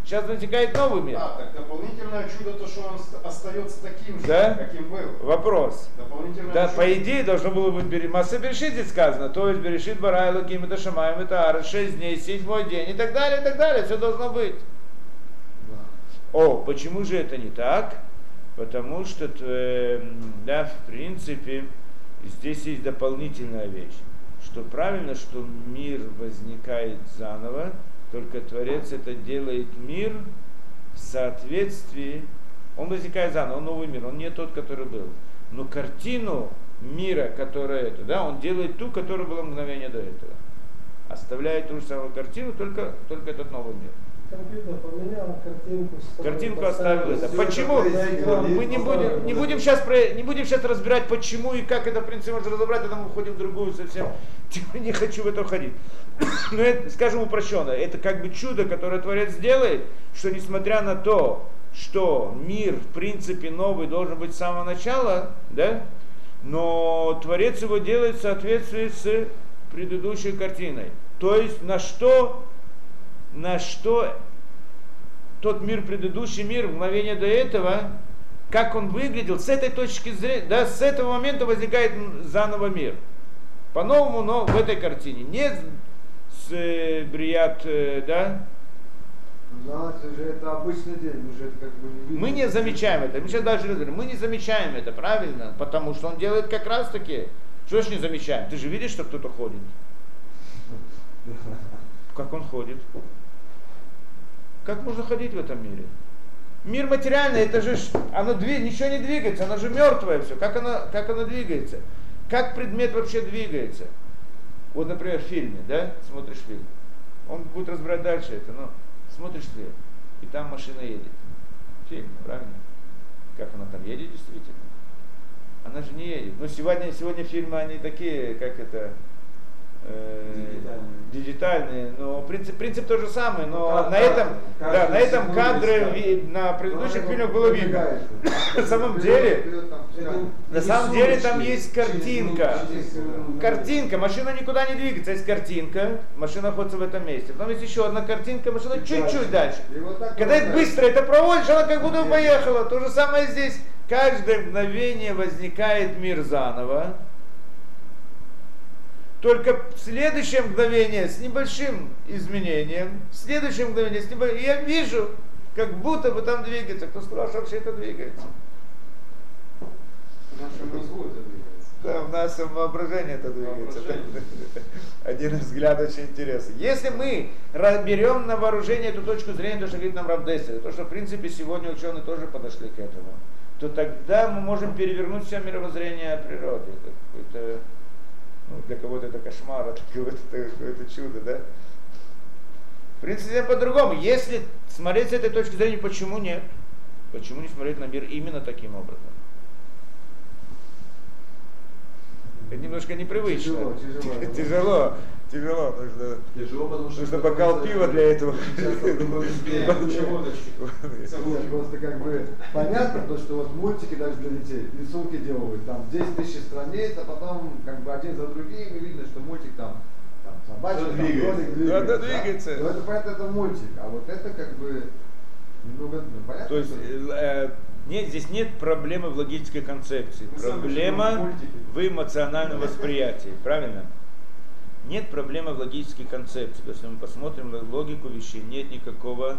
Сейчас возникает новый мир. А, так дополнительное чудо то, что он остается таким же, да? каким был. Вопрос. Дополнительное да, чудо. по идее должно было быть Бери... Масса Берешит здесь сказано, то есть Берешит Барай Луким, это Шамаем, это Ара, 6 дней, седьмой день и так далее, и так далее, все должно быть. О, почему же это не так? Потому что, э, да, в принципе, здесь есть дополнительная вещь, что правильно, что мир возникает заново, только Творец это делает мир в соответствии, он возникает заново, он новый мир, он не тот, который был. Но картину мира, которая это, да, он делает ту, которая была мгновение до этого. оставляет ту же самую картину, только, только этот новый мир. Компьютер поменял картинку. Картинку оставил это. Почему? Мы не будем, не будем сейчас про, не будем сейчас разбирать, почему и как это в принципе можно разобрать, это мы уходим в другую совсем. Типа, Не хочу в это входить. Но это, скажем упрощенно, это как бы чудо, которое Творец делает, что несмотря на то, что мир в принципе новый должен быть с самого начала, да, но Творец его делает в соответствии с предыдущей картиной. То есть на что на что тот мир, предыдущий мир, мгновение до этого, как он выглядел, с этой точки зрения, да, с этого момента возникает заново мир. По-новому, но в этой картине. Не с э, Брият, э, да, Да, это же это обычный день, мы же это как бы не видим. мы не замечаем это. Мы сейчас даже говорим, мы не замечаем это, правильно? Потому что он делает как раз таки. Что ж не замечаем? Ты же видишь, что кто-то ходит. Как он ходит? Как можно ходить в этом мире? Мир материальный, это же, оно дви- ничего не двигается, оно же мертвое все. Как оно, как оно двигается? Как предмет вообще двигается? Вот, например, в фильме, да, смотришь фильм. Он будет разбирать дальше это, но смотришь фильм, и там машина едет. Фильм, правильно? Как она там едет действительно? Она же не едет. Но сегодня, сегодня фильмы, они такие, как это, Дигитальные. дигитальные, но принцип, принцип тот же самый, но Кад- на этом, каждую да, на этом искать. ви- на предыдущих Ну, фильмах было видно. На самом деле, пускай. На самом деле там есть картинка. Картинка, машина никуда не двигается, есть картинка, машина находится в этом месте. Потом есть еще одна картинка, машина чуть-чуть дальше. Когда это быстро это проводишь, она как будто поехала. То же самое здесь. Каждое мгновение возникает мир заново. Только в следующее мгновение с небольшим изменением, в следующее мгновение с небольшим, я вижу, как будто бы там двигается. Кто сказал, что вообще это двигается? В нашем мозгу это двигается. Да, у нас воображение это двигается. Воображение. Один взгляд очень интересный. Если мы берем на вооружение эту точку зрения, то, что говорит нам Равдесер, то, что в принципе сегодня ученые тоже подошли к этому, то тогда мы можем перевернуть все мировоззрение природы. Это ну, для кого-то это кошмар, а для кого-то это какое-то чудо, да? В принципе, по-другому. Если смотреть с этой точки зрения, почему нет? Почему не смотреть на мир именно таким образом? Это немножко непривычно. Тяжело, тяжело. Тяжело, тяжело. Нужно, Тяжело, потому что... нужно бокал пива для этого. Просто как бы понятно, то, что вот мультики даже для детей, рисунки делают, там 10 тысяч страниц, а потом как бы один за другим, и видно, что мультик там, там собачка, Что там двигается. Да, двигается. да, двигается. Но это понятно, это мультик, а вот это как бы немного, ну, понятно, То есть что- э, нет, здесь нет проблемы в логической концепции. Мы сами Проблема в эмоциональном восприятии. Правильно? Нет проблемы в логической концепции. То есть, если мы посмотрим на логику вещей, нет никакого,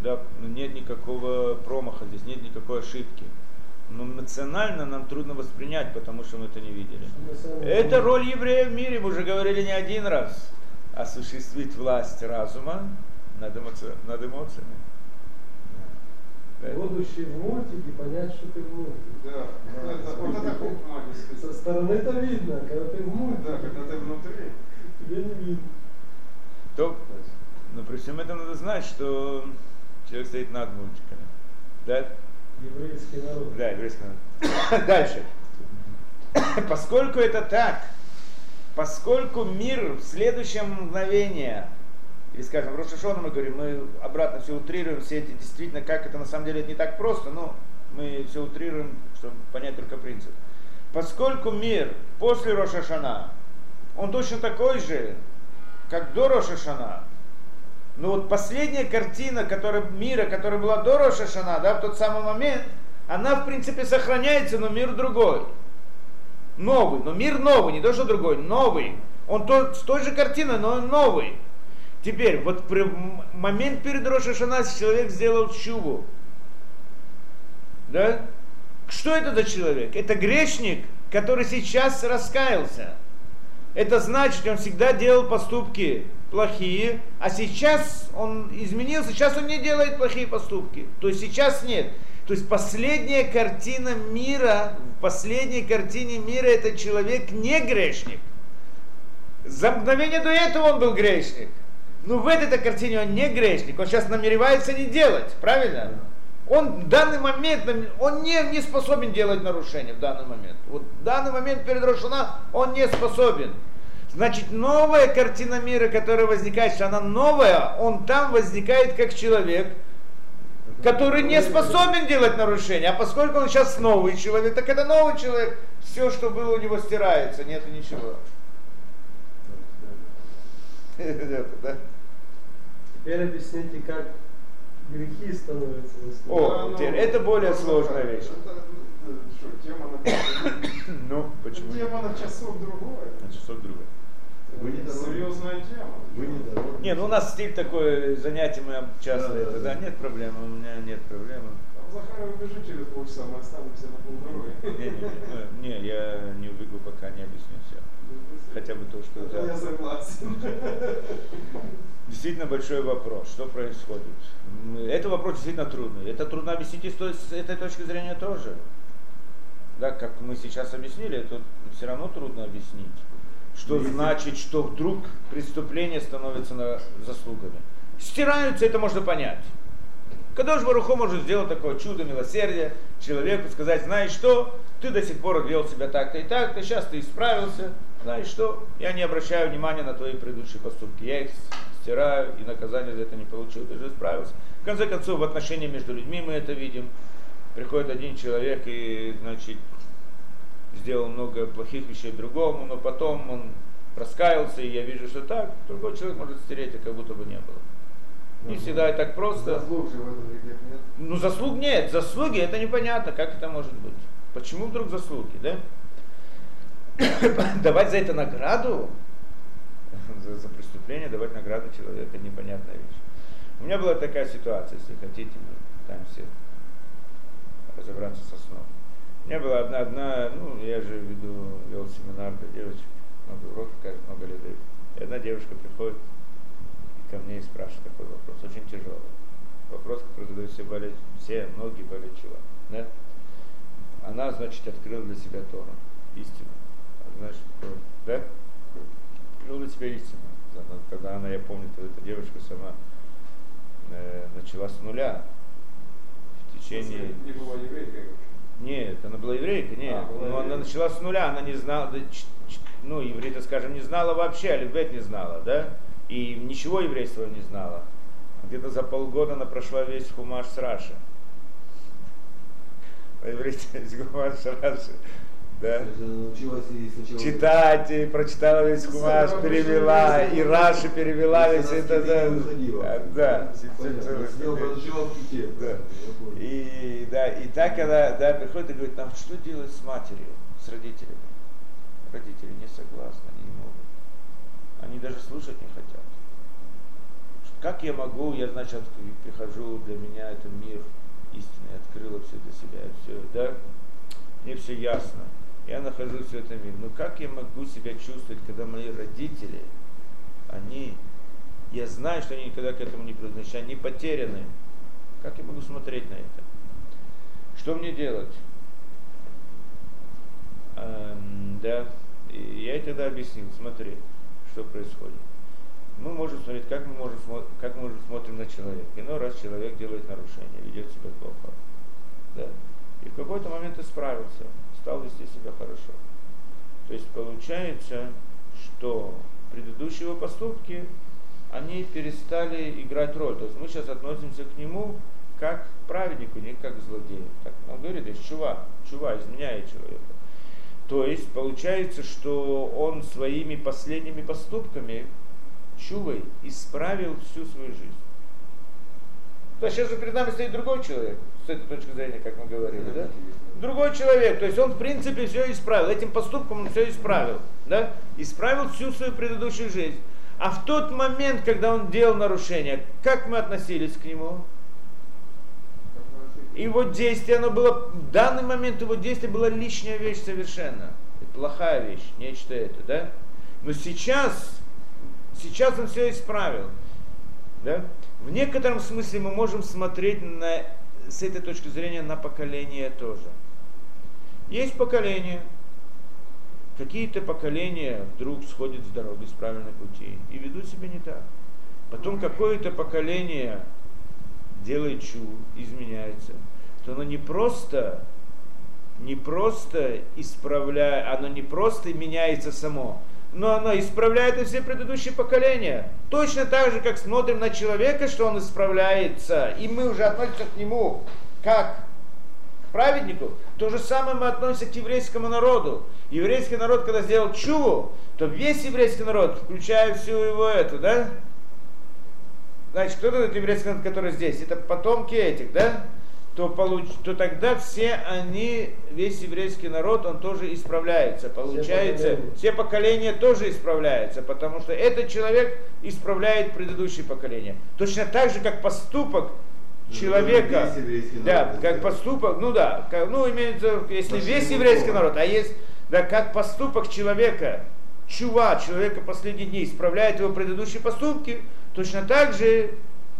да, нет никакого промаха здесь, нет никакой ошибки. Но эмоционально нам трудно воспринять, потому что мы это не видели. Это роль еврея в мире, мы уже говорили не один раз. Осуществить власть разума над, эмоци- над эмоциями. Да. Будучи в мультике, понять, что ты в мультике. Да, это, вот это хухма, Со стороны это видно, когда ты в мультике, Да, когда ты внутри. тебе не видно. То, но при всем этом надо знать, что человек стоит над мультиками. Да? Еврейский народ. Да, еврейский народ. Дальше. Поскольку это так, поскольку мир в следующее мгновение, или скажем, в Рошашона мы говорим, мы обратно все утрируем, все эти действительно, как это на самом деле это не так просто, но мы все утрируем, чтобы понять только принцип. Поскольку мир после Рошашана, он точно такой же, как до Рошашана, но вот последняя картина которая, мира, которая была до Рошашана, да, в тот самый момент, она в принципе сохраняется, но мир другой. Новый, но мир новый, не то что другой, новый. Он то, с той же картиной, но он новый. Теперь, вот при момент перед Рошашана человек сделал чуву. Да? Что это за человек? Это грешник, который сейчас раскаялся. Это значит, он всегда делал поступки плохие, а сейчас он изменился, сейчас он не делает плохие поступки. То есть сейчас нет. То есть последняя картина мира, в последней картине мира этот человек не грешник. За мгновение до этого он был грешник. Но в этой картине он не грешник, он сейчас намеревается не делать, правильно? Он в данный момент, он не, не способен делать нарушения в данный момент. Вот в данный момент перед Рошана он не способен. Значит, новая картина мира, которая возникает, она новая, он там возникает как человек, который не способен делать нарушения. А поскольку он сейчас новый человек, так это новый человек. Все, что было у него, стирается, нету ничего. Теперь объясните, как грехи становятся О, ну, теперь это более просто сложная вещь. Это, э, что, тема на Ну, почему? Тема на часок другое. На часок другой. Вы не серьезная тема. Вы не дороги. Не, ну у нас стиль такой, занятие мы часто да, это, да, да. нет проблем, у меня нет проблемы. Там Захар убежит через полчаса, мы останемся на полдороги. Не, не, не, не, я не убегу, пока не объясню все. Хотя бы то, что Это я да. согласен. Действительно большой вопрос, что происходит. Это вопрос действительно трудный. Это трудно объяснить и с той- с этой точки зрения тоже. Да, как мы сейчас объяснили, это все равно трудно объяснить. Что значит, что вдруг преступление становится заслугами. Стираются, это можно понять. Кадош Баруху может сделать такое чудо милосердия человеку, сказать, знаешь что, ты до сих пор вел себя так-то и так-то, сейчас ты исправился, знаешь что, я не обращаю внимания на твои предыдущие поступки, я их стираю и наказание за это не получил, ты же исправился. В конце концов, в отношении между людьми мы это видим. Приходит один человек и, значит, сделал много плохих вещей другому, но потом он раскаялся, и я вижу, что так, другой человек может стереть, и как будто бы не было. Не всегда и так просто. Заслуг же в этом нет. Ну, заслуг нет. Заслуги это непонятно, как это может быть. Почему вдруг заслуги, да? давать за это награду, за, за преступление давать награду человеку, это непонятная вещь. У меня была такая ситуация, если хотите, мы пытаемся разобраться со сном. У меня была одна, одна, ну, я же веду, вел семинар для девочек, много уроков, кажется, много лет. И одна девушка приходит ко мне и спрашивает такой вопрос, очень тяжелый. Вопрос, который задают все, болеч... все многие болеют чего. Да? Она, значит, открыла для себя Тору, истину. А Знаешь, что, да? Открыла для себя истину. Она- Когда она, я помню, эта девушка сама э, начала с нуля в течение... Не была вообще. Нет, она была еврейка, нет. А, была но она еврейка. начала с нуля, она не знала, ну, еврей-то, скажем, не знала вообще, Алифбет не знала, да? И ничего еврейства не знала. Где-то за полгода она прошла весь хумаш с Раши. Весь хумаш с Раши. Да? Читать, и прочитала весь хумаш, перевела, и Раши перевела весь это, она с да, да. И, да, и так она да, приходит и говорит, нам что делать с матерью, с родителями? Родители не согласны, они не могут. Они даже слушать не хотят. Как я могу, я, значит, прихожу, для меня это мир истинный, открыла все для себя, все, да, мне все ясно. Я нахожусь в этом мире. Но как я могу себя чувствовать, когда мои родители, они, я знаю, что они никогда к этому не придут, они потеряны. Как я могу смотреть на это? Что мне делать? Эм, да, и я тогда объяснил, смотри, что происходит. Мы можем смотреть, как мы можем, как мы можем смотрим на человека. Иной раз человек делает нарушение, ведет себя плохо. Да. И в какой-то момент исправился, стал вести себя хорошо. То есть получается, что предыдущие его поступки, они перестали играть роль. То есть мы сейчас относимся к нему как к праведнику, не как к злодею. Так он говорит, есть чува, чува, изменяет человека. То есть получается, что он своими последними поступками, чувой, исправил всю свою жизнь. То есть сейчас же перед нами стоит другой человек, с этой точки зрения, как мы говорили, да? Другой человек, то есть он в принципе все исправил, этим поступком он все исправил, да? Исправил всю свою предыдущую жизнь. А в тот момент, когда он делал нарушение, как мы относились к нему? Его действие, оно было, в данный момент его действие было лишняя вещь совершенно. Плохая вещь, нечто это, да? Но сейчас, сейчас он все исправил. Да? В некотором смысле мы можем смотреть на, с этой точки зрения на поколение тоже. Есть поколение, какие-то поколения вдруг сходят с дороги, с правильной пути и ведут себя не так. Потом какое-то поколение делает чу, изменяется, то оно не просто, не просто исправляет, оно не просто меняется само, но оно исправляет и все предыдущие поколения. Точно так же, как смотрим на человека, что он исправляется, и мы уже относимся к нему как к праведнику, то же самое мы относимся к еврейскому народу. Еврейский народ, когда сделал чуву, то весь еврейский народ, включая всю его эту, да? Значит, кто этот еврейский народ, который здесь? Это потомки этих, да? то, получ, то тогда все они, весь еврейский народ, он тоже исправляется. Получается, все поколения. все поколения тоже исправляются, потому что этот человек исправляет предыдущее поколение. Точно так же, как поступок человека, да, как поступок, ну да, как, ну имеется, если весь еврейский народ, а есть, да, как поступок человека, чува, человека последних дней, исправляет его предыдущие поступки, точно так же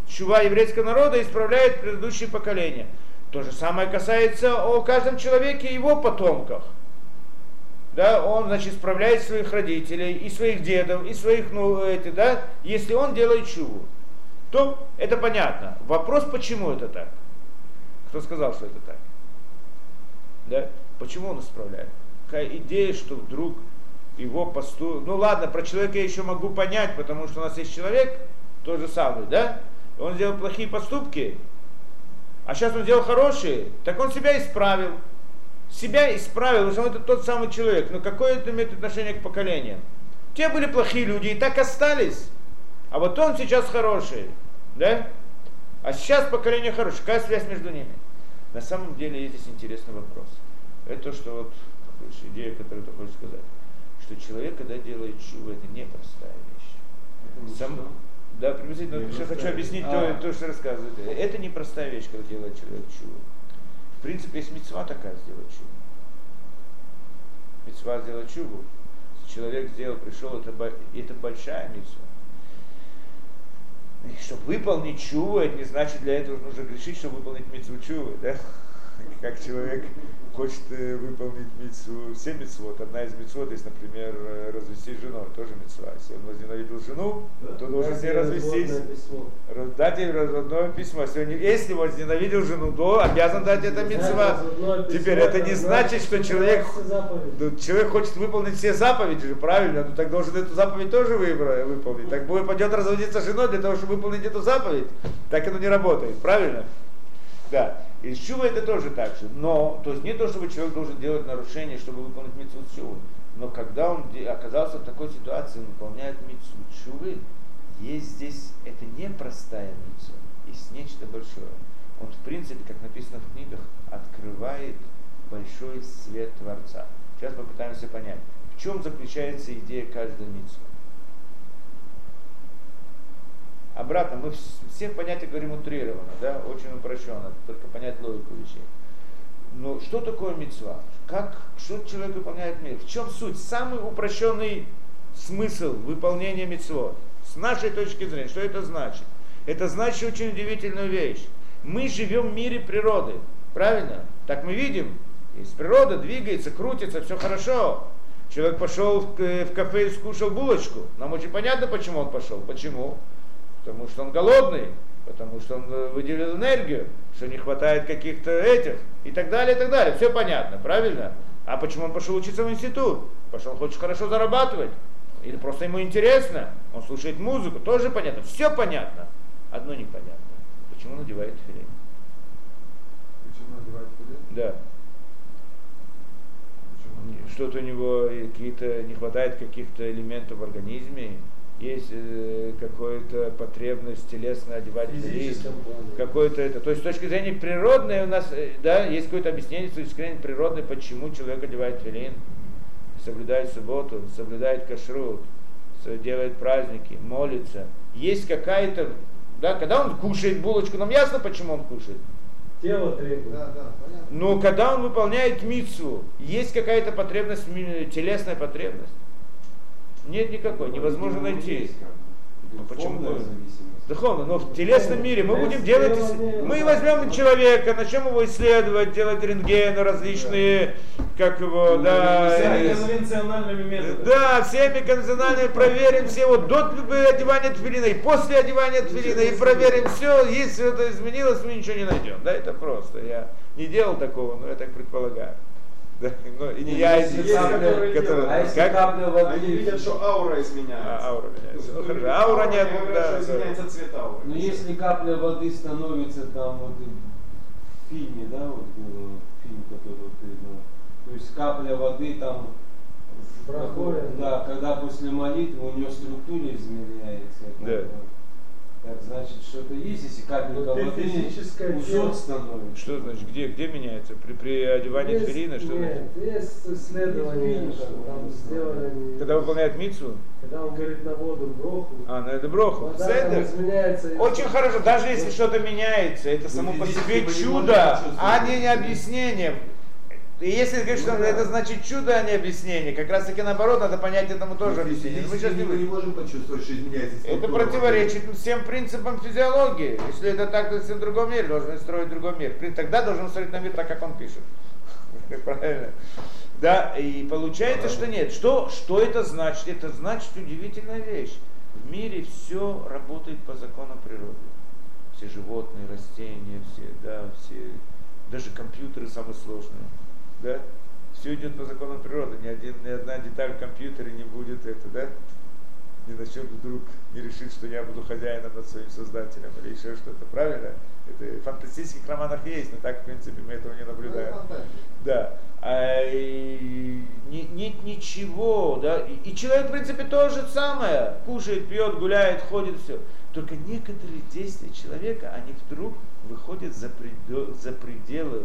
чува еврейского народа исправляет предыдущие поколения. То же самое касается о каждом человеке и его потомках. Да, он, значит, исправляет своих родителей, и своих дедов, и своих, ну, эти, да, если он делает чуву, то это понятно. Вопрос, почему это так? Кто сказал, что это так? Да? Почему он исправляет? Какая идея, что вдруг его посту... Ну ладно, про человека я еще могу понять, потому что у нас есть человек, тот же самый, да? Он сделал плохие поступки, а сейчас он сделал хорошие, так он себя исправил. Себя исправил, потому что он это тот самый человек. Но какое это имеет отношение к поколениям? Те были плохие люди и так остались. А вот он сейчас хороший. Да? А сейчас поколение хорошее. Какая связь между ними? На самом деле есть здесь интересный вопрос. Это то, что вот идея, которую ты хочешь сказать. Что человек, когда делает чуву, это непростая вещь. Сам, да, приблизительно. Я хочу объяснить а. то, то, что рассказывает. Это непростая вещь, когда делает человек чуву. В принципе, есть мецва такая сделать чуву. Мецва сделать. Если человек сделал, пришел, это, это большая мецва. И чтобы выполнить чуву, это не значит для этого нужно грешить, чтобы выполнить мецву чувы, да? Как человек хочет э, выполнить митцву, все митцвот. Одна из митцвот есть, например, э, развестись женой, тоже митцва. Если он возненавидел жену, да, то должен с ней развестись. Дать ей разводное письмо. Если, он, если возненавидел жену, то обязан дать это митцва. Теперь это не значит, что человек, человек хочет выполнить все заповеди же, правильно? Ну так должен эту заповедь тоже выполнить. Так будет пойдет разводиться с женой для того, чтобы выполнить эту заповедь. Так оно не работает, правильно? Да. И с чува это тоже так же. Но, то есть не то, чтобы человек должен делать нарушение, чтобы выполнить митцву чувы. Но когда он оказался в такой ситуации, он выполняет митцву чувы, есть здесь, это не простая митцва, есть нечто большое. Он, в принципе, как написано в книгах, открывает большой свет Творца. Сейчас попытаемся понять, в чем заключается идея каждой митцвы. Обратно, мы всех понятия говорим утрированно, да, очень упрощенно, только понять логику вещей. Но что такое мецва? Как, что человек выполняет мир? В чем суть? Самый упрощенный смысл выполнения мецвод. С нашей точки зрения, что это значит? Это значит очень удивительную вещь. Мы живем в мире природы, правильно? Так мы видим, есть природа, двигается, крутится, все хорошо. Человек пошел в кафе и скушал булочку. Нам очень понятно, почему он пошел. Почему? Потому что он голодный, потому что он э, выделил энергию, что не хватает каких-то этих и так далее, и так далее. Все понятно, правильно? А почему он пошел учиться в институт? Пошел, хочет хорошо зарабатывать. Или просто ему интересно, он слушает музыку, тоже понятно. Все понятно. Одно непонятно. Почему он надевает филин? Почему надевает филин? Да. Что-то у него какие-то не хватает каких-то элементов в организме, есть э, какая-то потребность телесная одевать какой-то это. То есть с точки зрения природной у нас, э, да, есть какое-то объяснение с точки зрения природной, почему человек одевает филин, соблюдает субботу, соблюдает кашрут, делает праздники, молится. Есть какая-то, да, когда он кушает булочку, нам ясно, почему он кушает. Тело требует. Да, да, понятно. Но когда он выполняет мицу, есть какая-то потребность, телесная потребность. Нет никакой, невозможно найти. Ну, почему. Духовно, но в телесном мире мы будем делать, мы возьмем человека, начнем его исследовать, делать рентгены различные, как его, да, Всеми конвенциональными методами. да, всеми конвенциональными проверим все, вот до одевания тфилина и после одевания тфилина, и проверим все, если это изменилось, мы ничего не найдем, да, это просто, я не делал такого, но я так предполагаю. Да, ну, и не я, и Если не которые которые-. А если Как? капля воды? Они видят, что аура изменяется. А, аура меняется. Ну, хорошо. Аура говорят, да, что да. изменяется цвет ауры. Ну если капля воды становится там вот и в фильме, да, вот было фильм, который вот ты, ну, то есть капля воды там Проходит. Да, когда после молитвы у нее структура изменяется. Да. Так значит, что-то есть, если капелька Ну, воды физическое тело. кусок становится. Что значит, где, где меняется? При, при одевании Есть- тфилина, что значит? Нет, есть исследования, Есть что фильм, там что сделали. Когда выполняет мицу? Когда он говорит на воду броху, А, на это броху. вода там изменяется. Очень хорошо, даже если что-то меняется, это само по себе чудо, а не, не объяснение. И если говоришь, что это значит чудо, а не объяснение, как раз таки наоборот, надо понять этому тоже объяснение. Мы сейчас не мы не можем почувствовать, что изменяется Это противоречит всем принципам физиологии. Если это так, то в другом мире должны строить другой мир. Тогда должен строить на мир так, как он пишет. Правильно? Да, и получается, что нет. Что, что это значит? Это значит удивительная вещь. В мире все работает по законам природы. Все животные, растения, все, да, все, даже компьютеры самые сложные. Да? Все идет по законам природы. Ни, один, ни одна деталь в компьютере не будет это, да? ни на чем вдруг не решит, что я буду хозяином над своим создателем или еще что-то. Правильно? Это в фантастических романах есть, но так, в принципе, мы этого не наблюдаем. Да. А, и не- нет ничего, да. И, и человек, в принципе, то же самое. Кушает, пьет, гуляет, ходит, все. Только некоторые действия человека, они вдруг выходят за, предел- за пределы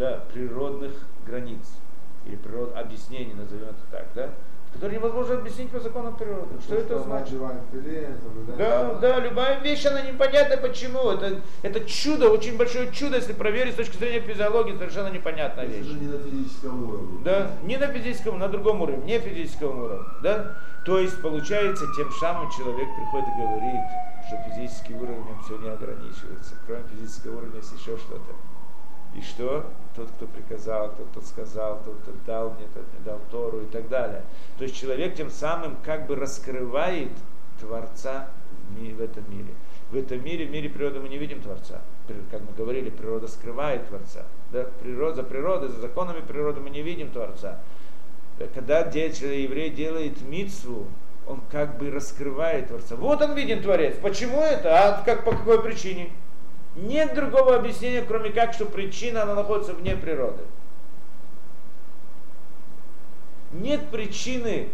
да, природных границ. Или природ, объяснений, назовем это так, да? Которые невозможно объяснить по законам природы. Что это значит? Да, да, любая вещь, она непонятна почему. Это, это чудо, очень большое чудо, если проверить с точки зрения физиологии, совершенно непонятная Это вещь. же не на физическом уровне. Да, не на физическом, на другом уровне, не физическом уровне, да. То есть, получается, тем самым человек приходит и говорит, что физический уровень все не ограничивается. Кроме физического уровня есть еще что-то. И что? Тот, кто приказал, тот, кто сказал, тот, кто дал мне, тот мне дал Тору и так далее. То есть человек тем самым как бы раскрывает Творца в, этом мире. В этом мире, в мире природы мы не видим Творца. Как мы говорили, природа скрывает Творца. Да? Природа, за природой, за законами природы мы не видим Творца. Да, Когда де- еврей делает мицву, он как бы раскрывает Творца. Вот он виден Творец. Почему это? А как, по какой причине? Нет другого объяснения, кроме как, что причина, она находится вне природы. Нет причины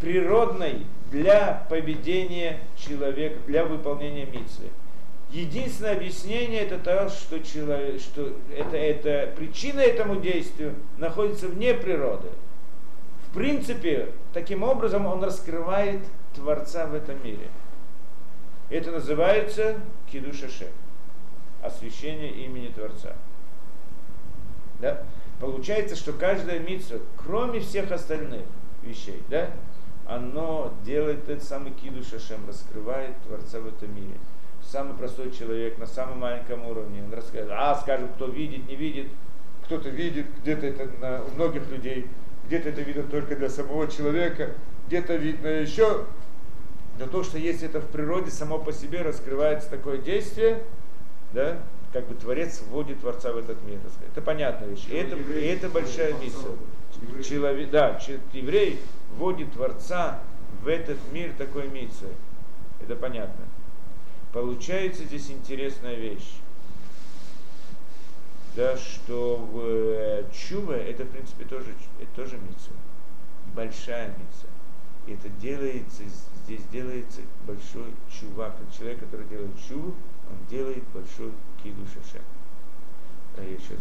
природной для поведения человека, для выполнения митцвы. Единственное объяснение это то, что, человек, что это, это причина этому действию находится вне природы. В принципе, таким образом он раскрывает Творца в этом мире. Это называется кидушаше, освящение имени Творца. Да? Получается, что каждая митсва, кроме всех остальных вещей, да, оно делает этот самый кидуш Ашем, раскрывает Творца в этом мире. Самый простой человек на самом маленьком уровне, он рассказывает, а, скажем, кто видит, не видит, кто-то видит, где-то это на, у многих людей, где-то это видно только для самого человека, где-то видно еще. Но то, что есть это в природе, само по себе раскрывается такое действие, да, как бы Творец вводит Творца в этот мир. Это понятная вещь. И это, и это большая миссия. Человек, да, еврей вводит Творца в этот мир такой миссией. Это понятно. Получается здесь интересная вещь. Да, что э, чува это, в принципе, тоже, это тоже миссия. Большая миссия. И это делается, здесь делается большой чувак. Человек, который делает чуву, он делает большой кидуш Ашем. Я сейчас